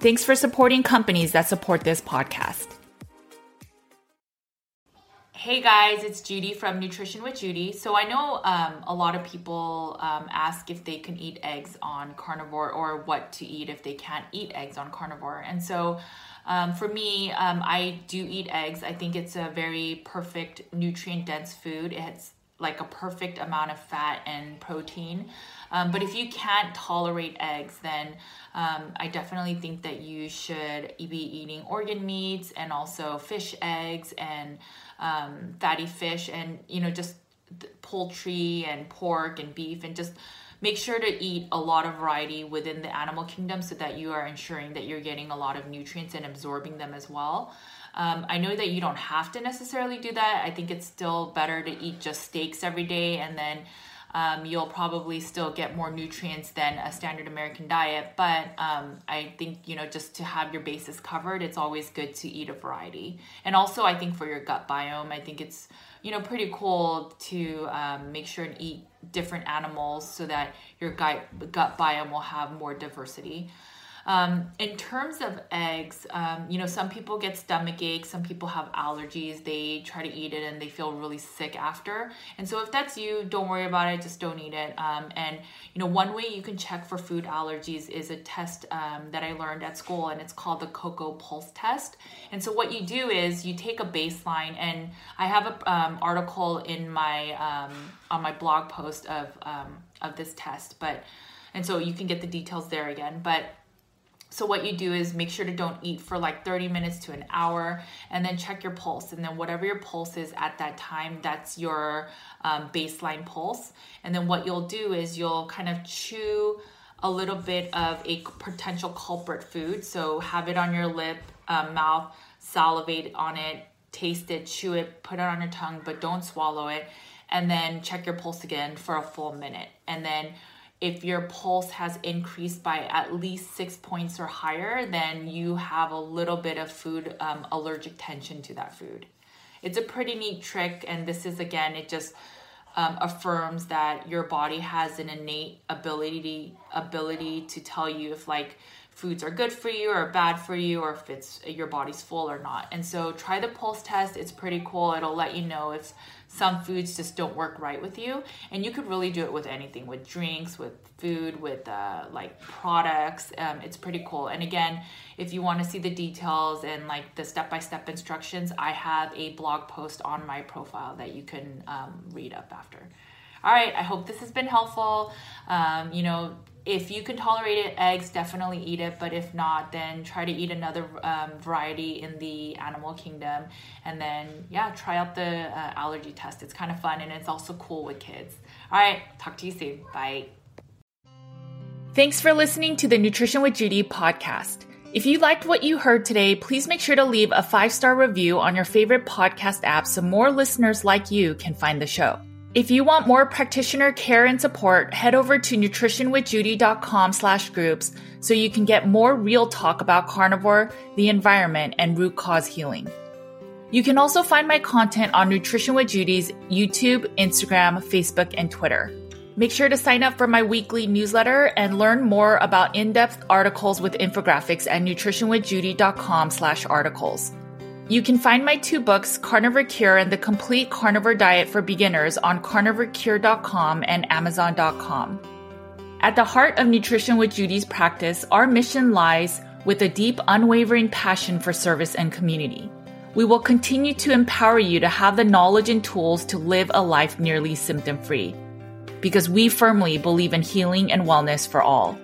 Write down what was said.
Thanks for supporting companies that support this podcast. Hey guys, it's Judy from Nutrition with Judy. So I know um, a lot of people um, ask if they can eat eggs on carnivore or what to eat if they can't eat eggs on carnivore. And so um, for me, um, I do eat eggs. I think it's a very perfect nutrient dense food. It's like a perfect amount of fat and protein. Um, but if you can't tolerate eggs, then um, I definitely think that you should be eating organ meats and also fish eggs and um, fatty fish and, you know, just poultry and pork and beef and just make sure to eat a lot of variety within the animal kingdom so that you are ensuring that you're getting a lot of nutrients and absorbing them as well. Um, I know that you don't have to necessarily do that. I think it's still better to eat just steaks every day and then um, you'll probably still get more nutrients than a standard American diet. But um, I think, you know, just to have your bases covered, it's always good to eat a variety. And also, I think for your gut biome, I think it's, you know, pretty cool to um, make sure and eat different animals so that your gut, gut biome will have more diversity. Um, in terms of eggs, um, you know, some people get stomach aches, some people have allergies. They try to eat it and they feel really sick after. And so, if that's you, don't worry about it. Just don't eat it. Um, and you know, one way you can check for food allergies is a test um, that I learned at school, and it's called the Coca Pulse Test. And so, what you do is you take a baseline, and I have an um, article in my um, on my blog post of of this test, but and so you can get the details there again, but so what you do is make sure to don't eat for like 30 minutes to an hour and then check your pulse. And then whatever your pulse is at that time, that's your um, baseline pulse. And then what you'll do is you'll kind of chew a little bit of a potential culprit food. So have it on your lip, uh, mouth, salivate on it, taste it, chew it, put it on your tongue, but don't swallow it. And then check your pulse again for a full minute. And then if your pulse has increased by at least six points or higher, then you have a little bit of food um, allergic tension to that food. It's a pretty neat trick, and this is again, it just um, affirms that your body has an innate ability ability to tell you if like foods are good for you or bad for you or if it's your body's full or not. And so try the pulse test. It's pretty cool. It'll let you know if some foods just don't work right with you. And you could really do it with anything, with drinks, with food, with uh, like products. Um, it's pretty cool. And again, if you want to see the details and like the step-by-step instructions, I have a blog post on my profile that you can um, read up after. All right, I hope this has been helpful. Um, you know, if you can tolerate it, eggs, definitely eat it. But if not, then try to eat another um, variety in the animal kingdom. And then, yeah, try out the uh, allergy test. It's kind of fun and it's also cool with kids. All right, talk to you soon. Bye. Thanks for listening to the Nutrition with Judy podcast. If you liked what you heard today, please make sure to leave a five star review on your favorite podcast app so more listeners like you can find the show. If you want more practitioner care and support, head over to nutritionwithjudy.com slash groups so you can get more real talk about carnivore, the environment, and root cause healing. You can also find my content on Nutrition with Judy's YouTube, Instagram, Facebook, and Twitter. Make sure to sign up for my weekly newsletter and learn more about in-depth articles with infographics at nutritionwithjudy.com slash articles. You can find my two books, Carnivore Cure and The Complete Carnivore Diet for Beginners on carnivorecure.com and amazon.com. At the heart of Nutrition with Judy's practice, our mission lies with a deep, unwavering passion for service and community. We will continue to empower you to have the knowledge and tools to live a life nearly symptom free because we firmly believe in healing and wellness for all.